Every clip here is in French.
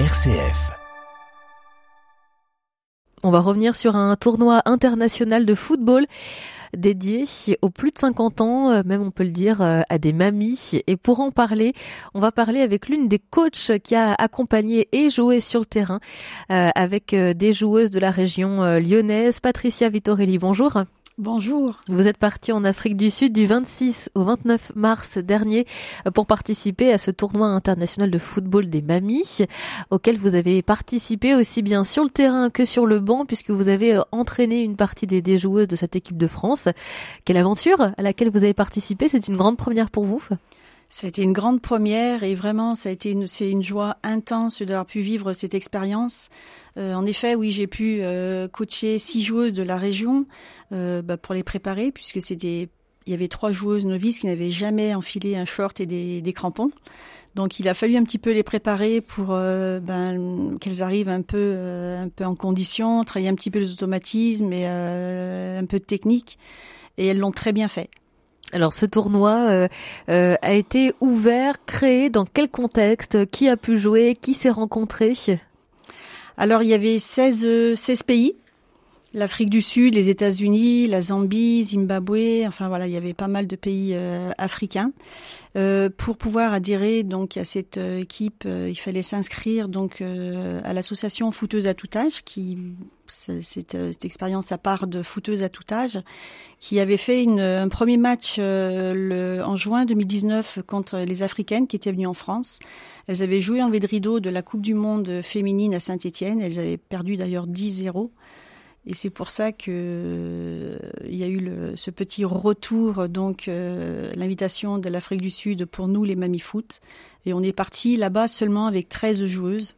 RCF. On va revenir sur un tournoi international de football dédié aux plus de 50 ans, euh, même on peut le dire, euh, à des mamies. Et pour en parler, on va parler avec l'une des coachs qui a accompagné et joué sur le terrain euh, avec des joueuses de la région lyonnaise, Patricia Vittorelli. Bonjour. Bonjour. Vous êtes parti en Afrique du Sud du 26 au 29 mars dernier pour participer à ce tournoi international de football des mamies auquel vous avez participé aussi bien sur le terrain que sur le banc puisque vous avez entraîné une partie des, joueuses de cette équipe de France. Quelle aventure à laquelle vous avez participé? C'est une grande première pour vous? Ça a été une grande première et vraiment c'est une joie intense d'avoir pu vivre cette expérience. Euh, en effet, oui, j'ai pu euh, coacher six joueuses de la région euh, bah, pour les préparer puisque c'était il y avait trois joueuses novices qui n'avaient jamais enfilé un short et des, des, crampons. Donc il a fallu un petit peu les préparer pour ben, qu'elles arrivent un peu un peu en condition, travailler un petit peu les automatismes et un peu de technique. Et elles l'ont très bien fait. Alors ce tournoi euh, euh, a été ouvert, créé dans quel contexte Qui a pu jouer Qui s'est rencontré? Alors il y avait 16, 16 pays l'Afrique du Sud, les États-Unis, la Zambie, Zimbabwe, enfin voilà, il y avait pas mal de pays euh, africains. Euh, pour pouvoir adhérer donc à cette euh, équipe, euh, il fallait s'inscrire donc à l'association Footeuse à tout âge, qui cette, cette, expérience à part de Footeuse à tout âge, qui avait fait une, un premier match le, en juin 2019 contre les Africaines qui étaient venues en France. Elles avaient joué en de rideau de la Coupe du Monde féminine à Saint-Étienne. Elles avaient perdu d'ailleurs 10-0. Et c'est pour ça que euh, il y a eu le, ce petit retour, donc euh, l'invitation de l'Afrique du Sud pour nous les Mamie Foot. Et on est parti là-bas seulement avec 13 joueuses.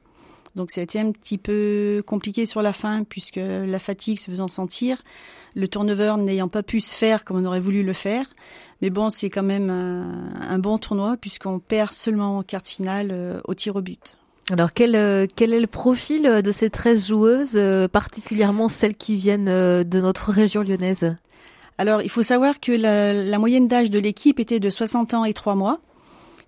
Donc ça a été un petit peu compliqué sur la fin puisque la fatigue se faisant sentir, le turnover n'ayant pas pu se faire comme on aurait voulu le faire. Mais bon, c'est quand même un, bon tournoi puisqu'on perd seulement en quart finale euh, au tir au but. Alors quel, euh, quel est le profil euh, de ces 13 joueuses, euh, particulièrement celles qui viennent de notre région lyonnaise? Alors il faut savoir que la, moyenne d'âge de l'équipe était de 60 ans et 3 mois.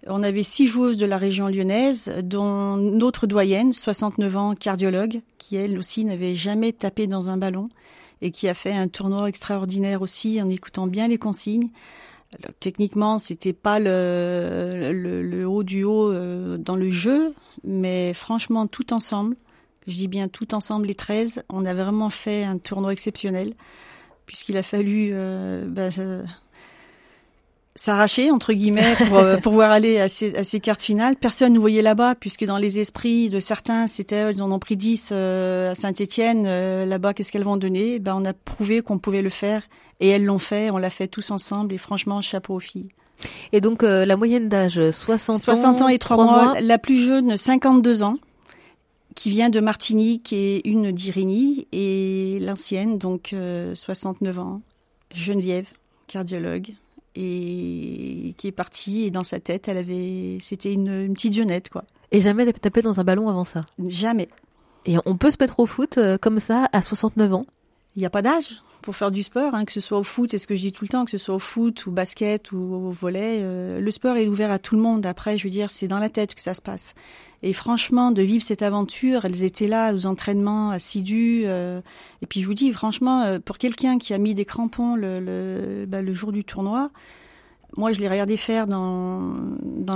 On avait six joueuses de la région lyonnaise, dont notre doyenne, 69 ans, cardiologue, qui elle aussi n'avait jamais tapé dans un ballon et qui a fait un tournoi extraordinaire aussi en écoutant bien les consignes. Techniquement, c'était pas le, haut du haut dans le jeu, mais franchement, tout ensemble, je dis bien tout ensemble, les 13, on a vraiment fait un tournoi exceptionnel, puisqu'il a fallu euh, bah, s'arracher, entre guillemets, pour euh, pouvoir aller à ces, à ces cartes finales. Personne ne voyait là-bas, puisque dans les esprits de certains, c'était, ils en ont pris 10 euh, à Saint-Étienne, là-bas, qu'est-ce qu'elles vont donner? Ben, On a prouvé qu'on pouvait le faire, et elles l'ont fait, on l'a fait tous ensemble, et franchement, chapeau aux filles. Et donc euh, la moyenne d'âge 60, 60 ans, et 3, mois. La plus jeune 52 ans qui vient de Martinique et une d'Irigny et l'ancienne donc 69 euh, ans, Geneviève, cardiologue et qui est partie et dans sa tête, elle avait c'était une, une petite jeunette quoi. Et jamais tapé dans un ballon avant ça? Jamais. Et on peut se mettre au foot euh, comme ça à 69 ans? Il n'y a pas d'âge pour faire du sport, hein, que ce soit au foot, c'est ce que je dis tout le temps, que ce soit au foot ou basket ou au volet. Euh, le sport est ouvert à tout le monde. Après, je veux dire, c'est dans la tête que ça se passe. Et franchement, de vivre cette aventure, elles étaient là aux entraînements assidus. Euh, et puis je vous dis, franchement, euh, pour quelqu'un qui a mis des crampons le, bah, jour du tournoi, moi je l'ai regardé faire dans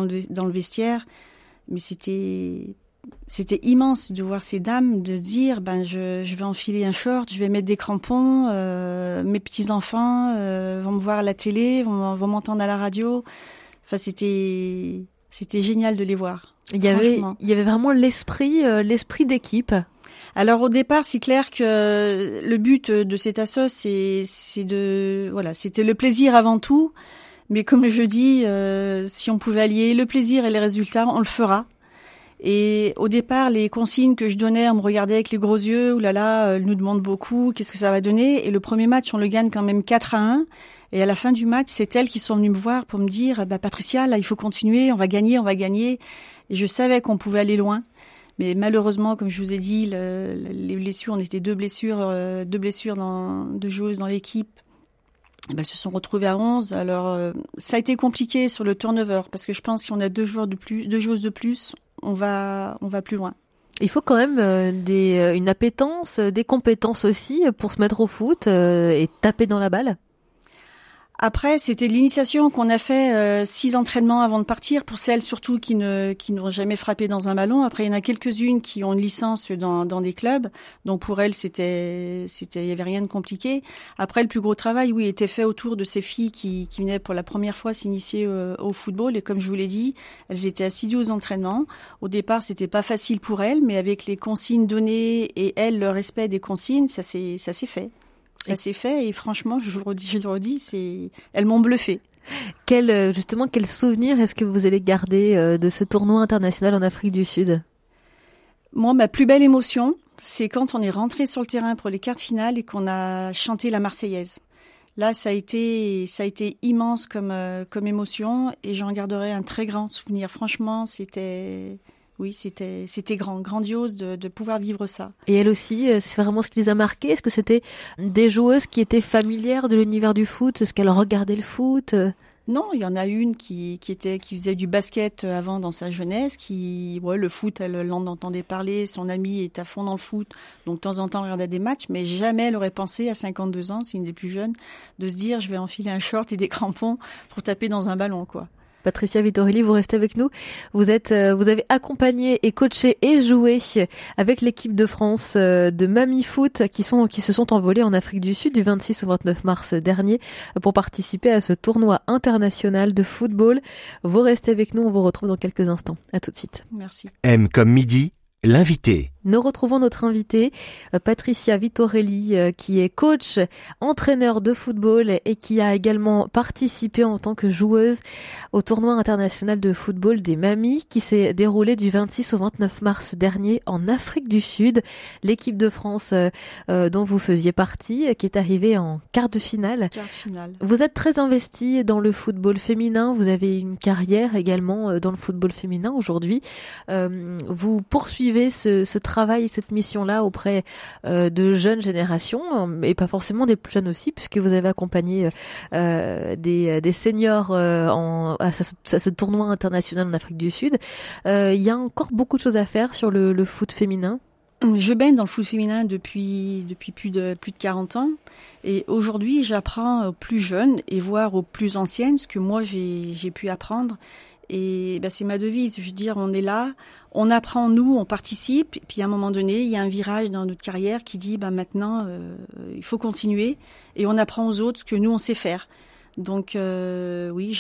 le vestiaire, mais c'était c'était immense de voir ces dames de dire ben je, je vais enfiler un short, je vais mettre des crampons, euh, mes petits enfants euh, vont me voir à la télé, vont, vont m'entendre à la radio. Enfin c'était c'était génial de les voir. Il y avait il y avait vraiment l'esprit euh, l'esprit d'équipe. Alors au départ, c'est clair que le but de cet assos, c'est c'est de voilà, c'était le plaisir avant tout. Mais comme je dis, euh, si on pouvait allier le plaisir et les résultats, on le fera. Et au départ, les consignes que je donnais, on me regardait avec les gros yeux, oulala, là là, elle nous demande beaucoup, qu'est-ce que ça va donner? Et le premier match, on le gagne quand même 4 à 1. Et à la fin du match, c'est elles qui sont venues me voir pour me dire, bah Patricia, là, il faut continuer, on va gagner, on va gagner. Et je savais qu'on pouvait aller loin. Mais malheureusement, comme je vous ai dit, le, les blessures, on était deux blessures, euh, deux blessures dans, de joueuses dans l'équipe. Eh ben, elles se sont retrouvées à 11. Alors, euh, ça a été compliqué sur le turnover parce que je pense qu'on a deux joueurs de plus, deux joueuses de plus, on va, on va plus loin. Il faut quand même des, une appétence, des compétences aussi pour se mettre au foot et taper dans la balle. Après, c'était l'initiation qu'on a fait euh, six entraînements avant de partir pour celles surtout qui ne qui n'ont jamais frappé dans un ballon. Après, il y en a quelques-unes qui ont une licence dans, dans des clubs, donc pour elles c'était c'était il y avait rien de compliqué. Après, le plus gros travail, oui, était fait autour de ces filles qui qui venaient pour la première fois s'initier euh, au football et comme je vous l'ai dit, elles étaient assidues aux entraînements. Au départ, c'était pas facile pour elles, mais avec les consignes données et elles le respect des consignes, ça s'est ça s'est fait. Ça s'est fait et franchement, je vous le redis, je le redis, c'est, elles m'ont bluffé. Quel euh, justement quel souvenir est-ce que vous allez garder euh, de ce tournoi international en Afrique du Sud? Moi, ma plus belle émotion, c'est quand on est rentré sur le terrain pour les quarts finales et qu'on a chanté la Marseillaise. Là, ça a été, ça a été immense comme euh, comme émotion et j'en garderai un très grand souvenir. Franchement, c'était oui, c'était c'était grand, grandiose de, de, pouvoir vivre ça. Et elle aussi, euh, c'est vraiment ce qui les a marqués. Est-ce que c'était des joueuses qui étaient familières de l'univers du foot? Est-ce qu'elles regardaient le foot? Non, il y en a une qui, qui était qui faisait du basket avant dans sa jeunesse, qui ouais le foot, elle l'en entendait parler, son ami est à fond dans le foot, donc de temps en temps elle regardait des matchs, mais jamais elle aurait pensé à 52 ans, c'est une des plus jeunes, de se dire je vais enfiler un short et des crampons pour taper dans un ballon quoi. Patricia Vittorelli, vous restez avec nous. Vous êtes, euh, vous avez accompagné et coaché et joué avec l'équipe de France euh, de Mami Foot qui sont, qui se sont envolés en Afrique du Sud du 26 au 29 mars dernier pour participer à ce tournoi international de football. Vous restez avec nous. On vous retrouve dans quelques instants. À tout de suite. Merci. M comme midi, l'invité. Nous retrouvons notre invitée, euh, Patricia Vittorelli, euh, qui est coach, entraîneur de football et qui a également participé en tant que joueuse au tournoi international de football des mamies qui s'est déroulé du 26 au 29 mars dernier en Afrique du Sud. L'équipe de France euh, dont vous faisiez partie, qui est arrivée en quart de finale. Quart finale. Vous êtes très investie dans le football féminin. Vous avez une carrière également dans le football féminin aujourd'hui. vous poursuivez ce, ce travail travail cette mission-là auprès euh, de jeunes générations, et pas forcément des plus jeunes aussi, puisque vous avez accompagné euh, des, seniors euh, en, à, ce, tournoi international en Afrique du Sud. Il y a encore beaucoup de choses à faire sur le, le foot féminin. Je baigne dans le foot féminin depuis depuis plus de plus de 40 ans et aujourd'hui j'apprends aux plus jeunes et voire aux plus anciennes ce que moi j'ai pu apprendre et ben, c'est ma devise. Je veux dire, on est là, on apprend nous, on participe. puis à un moment donné, il y a un virage dans notre carrière qui dit, ben maintenant, euh, il faut continuer et on apprend aux autres ce que nous on sait faire. Donc euh, oui,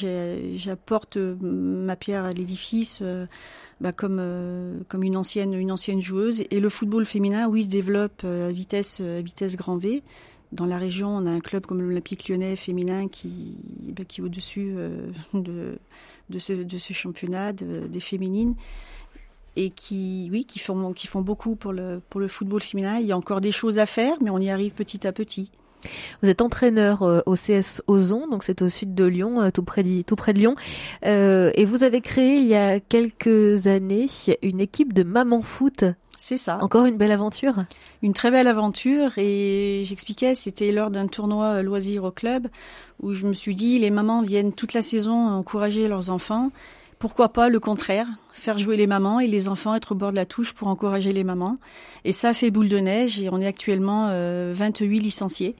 j'apporte euh, ma pierre à l'édifice euh, bah, comme comme une ancienne une ancienne joueuse et le football féminin oui se développe à vitesse vitesse grand V. Dans la région, on a un club comme l'Olympique Lyonnais féminin qui bah, qui est au-dessus de de ce de ce championnat des féminines et qui oui qui font qui font beaucoup pour le pour le football féminin. Il y a encore des choses à faire, mais on y arrive petit à petit. Vous êtes entraîneur euh, au CS Ozon, donc c'est au sud de Lyon, euh, tout près de, tout près de Lyon, euh, et vous avez créé il y a quelques années une équipe de maman foot. C'est ça. Encore une belle aventure? Une très belle aventure et j'expliquais, c'était lors d'un tournoi loisir au club où je me suis dit les mamans viennent toute la saison encourager leurs enfants pourquoi pas le contraire, faire jouer les mamans et les enfants être au bord de la touche pour encourager les mamans. Et ça fait boule de neige et on est actuellement 28 euh, licenciés.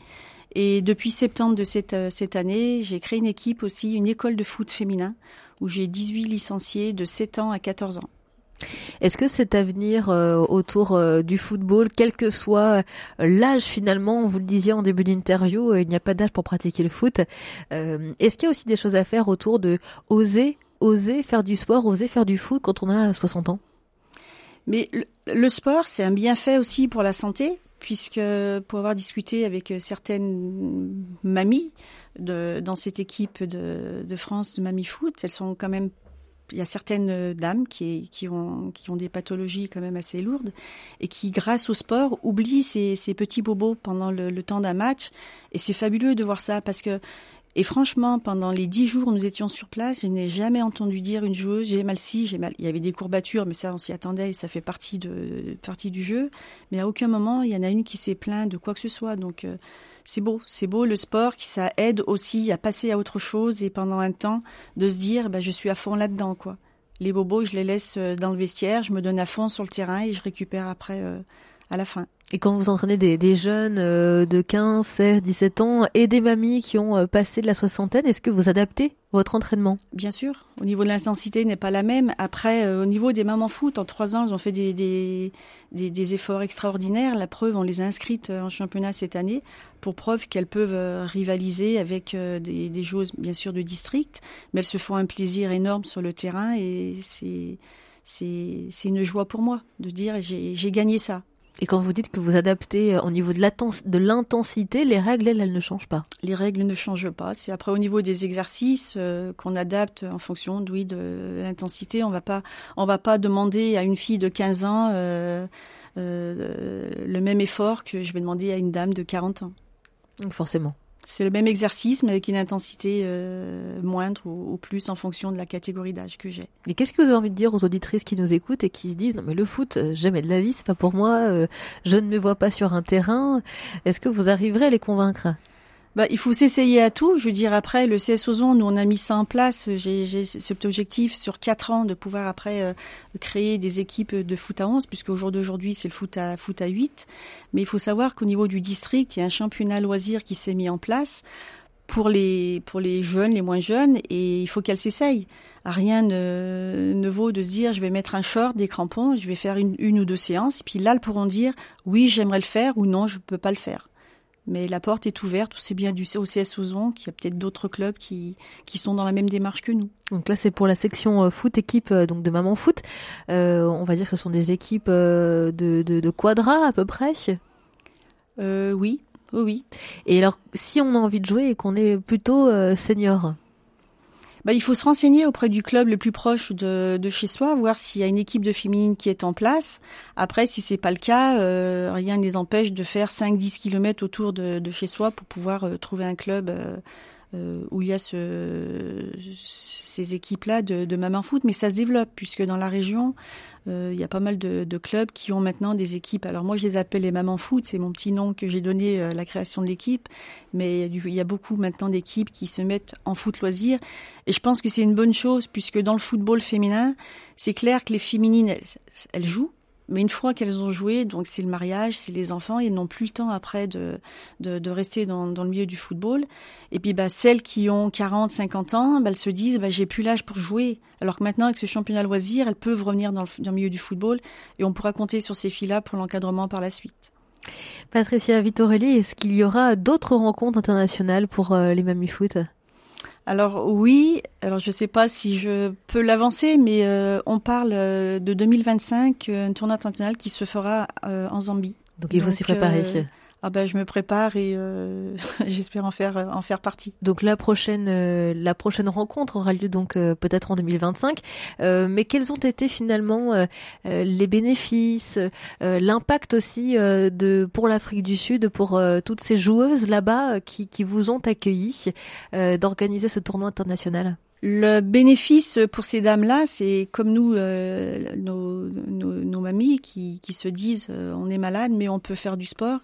Et depuis septembre de cette, euh, cette année, j'ai créé une équipe aussi, une école de foot féminin, où j'ai 18 licenciés de 7 ans à 14 ans. Est-ce que cet avenir euh, autour du football, quel que soit l'âge finalement, vous le disiez en début d'interview, il n'y a pas d'âge pour pratiquer le foot. Est-ce qu'il y a aussi des choses à faire autour de oser oser faire du sport, oser faire du foot quand on a 60 ans Mais le, sport, c'est un bienfait aussi pour la santé, puisque pour avoir discuté avec certaines mamies de, dans cette équipe de, France de Mamie Foot, elles sont quand même il y a certaines dames qui, qui, ont, qui ont des pathologies quand même assez lourdes et qui, grâce au sport, oublient ces, ces petits bobos pendant le temps d'un match. Et c'est fabuleux de voir ça parce que et franchement, pendant les dix jours où nous étions sur place, je n'ai jamais entendu dire une joueuse j'ai mal ci, j'ai mal. Il y avait des courbatures, mais ça on s'y attendait et ça fait partie de partie du jeu. Mais à aucun moment il y en a une qui s'est plaint de quoi que ce soit. Donc euh, c'est beau, c'est beau le sport qui ça aide aussi à passer à autre chose et pendant un temps de se dire bah je suis à fond là-dedans quoi. Les bobos, je les laisse dans le vestiaire, je me donne à fond sur le terrain et je récupère après à la fin. Et quand vous entraînez des, jeunes euh, de 15, 16, 17 ans et des mamies qui ont euh, passé de la soixantaine, est-ce que vous adaptez votre entraînement? Bien sûr. Au niveau de l'intensité n'est pas la même. Après, euh, au niveau des mamans foot, en trois ans, elles ont fait des, des, efforts extraordinaires. La preuve, on les a inscrites en championnat cette année pour preuve qu'elles peuvent rivaliser avec des, des joueuses, bien sûr, de district. Mais elles se font un plaisir énorme sur le terrain et c'est c'est une joie pour moi de dire j'ai gagné ça. Et quand vous dites que vous adaptez euh, au niveau de l'intensité, les règles, elles, elles ne changent pas Les règles ne changent pas. C'est après au niveau des exercices euh, qu'on adapte en fonction oui, de l'intensité. On va pas, on va pas demander à une fille de 15 ans euh, euh, le même effort que je vais demander à une dame de 40 ans. Forcément. C'est le même exercice, mais avec une intensité euh, moindre ou, plus en fonction de la catégorie d'âge que j'ai. Et qu'est-ce que vous avez envie de dire aux auditrices qui nous écoutent et qui se disent non mais le foot, euh, jamais de la vie, c'est pas pour moi, euh, je ne me vois pas sur un terrain. Est-ce que vous arriverez à les convaincre? Bah, il faut s'essayer à tout. Je veux dire, après, le CS Ozon, nous, on a mis ça en place. J'ai cet objectif sur quatre ans de pouvoir, après, euh, créer des équipes de foot à 11, puisque au jour d'aujourd'hui, c'est le foot à, foot à 8. Mais il faut savoir qu'au niveau du district, il y a un championnat loisir qui s'est mis en place pour les, pour les jeunes, les moins jeunes, et il faut qu'elles s'essayent. Rien ne, ne vaut de se dire, je vais mettre un short, des crampons, je vais faire une, une ou deux séances, et puis là, elles pourront dire, oui, j'aimerais le faire, ou non, je peux pas le faire. Mais la porte est ouverte, c'est bien du OCS Ozon, qu'il y a peut-être d'autres clubs qui, qui sont dans la même démarche que nous. Donc là, c'est pour la section euh, foot, équipe euh, donc de Maman Foot. Euh, on va dire que ce sont des équipes de, de, de quadra à peu près euh, Oui, oui, oui. Et alors, si on a envie de jouer et qu'on est plutôt senior? Bah, il faut se renseigner auprès du club le plus proche de, chez soi, voir s'il y a une équipe de féminine qui est en place. Après, si c'est pas le cas, euh, rien ne les empêche de faire 5-10 kilomètres autour de, chez soi pour pouvoir euh, trouver un club euh, euh, où il y a ce, ces équipes-là de, de maman foot, mais ça se développe puisque dans la région, euh, il y a pas mal de, de, clubs qui ont maintenant des équipes. Alors moi, je les appelle les mamans foot, c'est mon petit nom que j'ai donné à la création de l'équipe, mais il y a beaucoup maintenant d'équipes qui se mettent en foot loisir, et je pense que c'est une bonne chose puisque dans le football féminin, c'est clair que les féminines, elles, elles jouent, mais une fois qu'elles ont joué, donc c'est le mariage, c'est les enfants, ils n'ont plus le temps après de, de, rester dans, dans, le milieu du football. Et puis bah, celles qui ont 40, 50 ans, bah, elles se disent bah, j'ai plus l'âge pour jouer. Alors que maintenant, avec ce championnat loisir, elles peuvent revenir dans le, dans le milieu du football et on pourra compter sur ces filles-là pour l'encadrement par la suite. Patricia Vittorelli, est-ce qu'il y aura d'autres rencontres internationales pour euh, les Mamie Foot alors oui, alors je ne sais pas si je peux l'avancer, mais euh, on parle euh, de 2025, euh, un tournoi international qui se fera euh, en Zambie. Donc il faut s'y préparer. Euh, ah ben je me prépare et euh, j'espère en faire en faire partie. Donc la prochaine euh, la prochaine rencontre aura lieu donc euh, peut-être en 2025. mais quels ont été finalement les bénéfices, l'impact aussi de pour l'Afrique du Sud, pour toutes ces joueuses là-bas qui, qui vous ont accueilli d'organiser ce tournoi international? Le bénéfice pour ces dames-là, c'est comme nous, euh, nos, nos, mamies qui, qui se disent euh, on est malade, mais on peut faire du sport.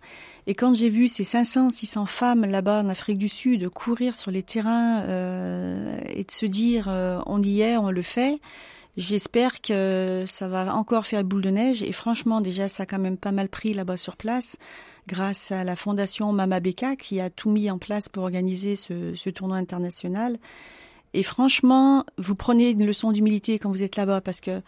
Et quand j'ai vu ces 500, 600 femmes là-bas en Afrique du Sud courir sur les terrains euh, et de se dire euh, on y est, on le fait, j'espère que ça va encore faire boule de neige. Et franchement, déjà, ça a quand même pas mal pris là-bas sur place grâce à la fondation Mama Beka qui a tout mis en place pour organiser ce tournoi international. Et franchement, vous prenez une leçon d'humilité quand vous êtes là-bas parce que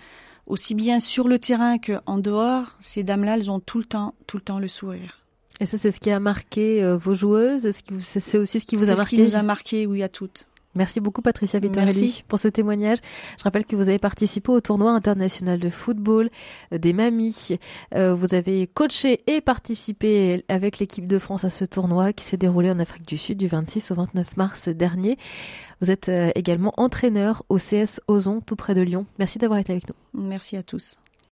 aussi bien sur le terrain qu'en dehors, ces dames-là, elles ont tout le temps, tout le temps le sourire. Et ça, c'est ce qui a marqué euh, vos joueuses? C'est aussi ce qui vous a marqué C'est ce qui nous a marqué, oui, à toutes. Merci beaucoup Patricia Vittorelli pour ce témoignage. Je rappelle que vous avez participé au tournoi international de football euh, des mamies. Euh, vous avez coaché et participé avec l'équipe de France à ce tournoi qui s'est déroulé en Afrique du Sud du 26 au 29 mars dernier. Vous êtes euh, également entraîneur au CS Ozon tout près de Lyon. Merci d'avoir été avec nous. Merci à tous.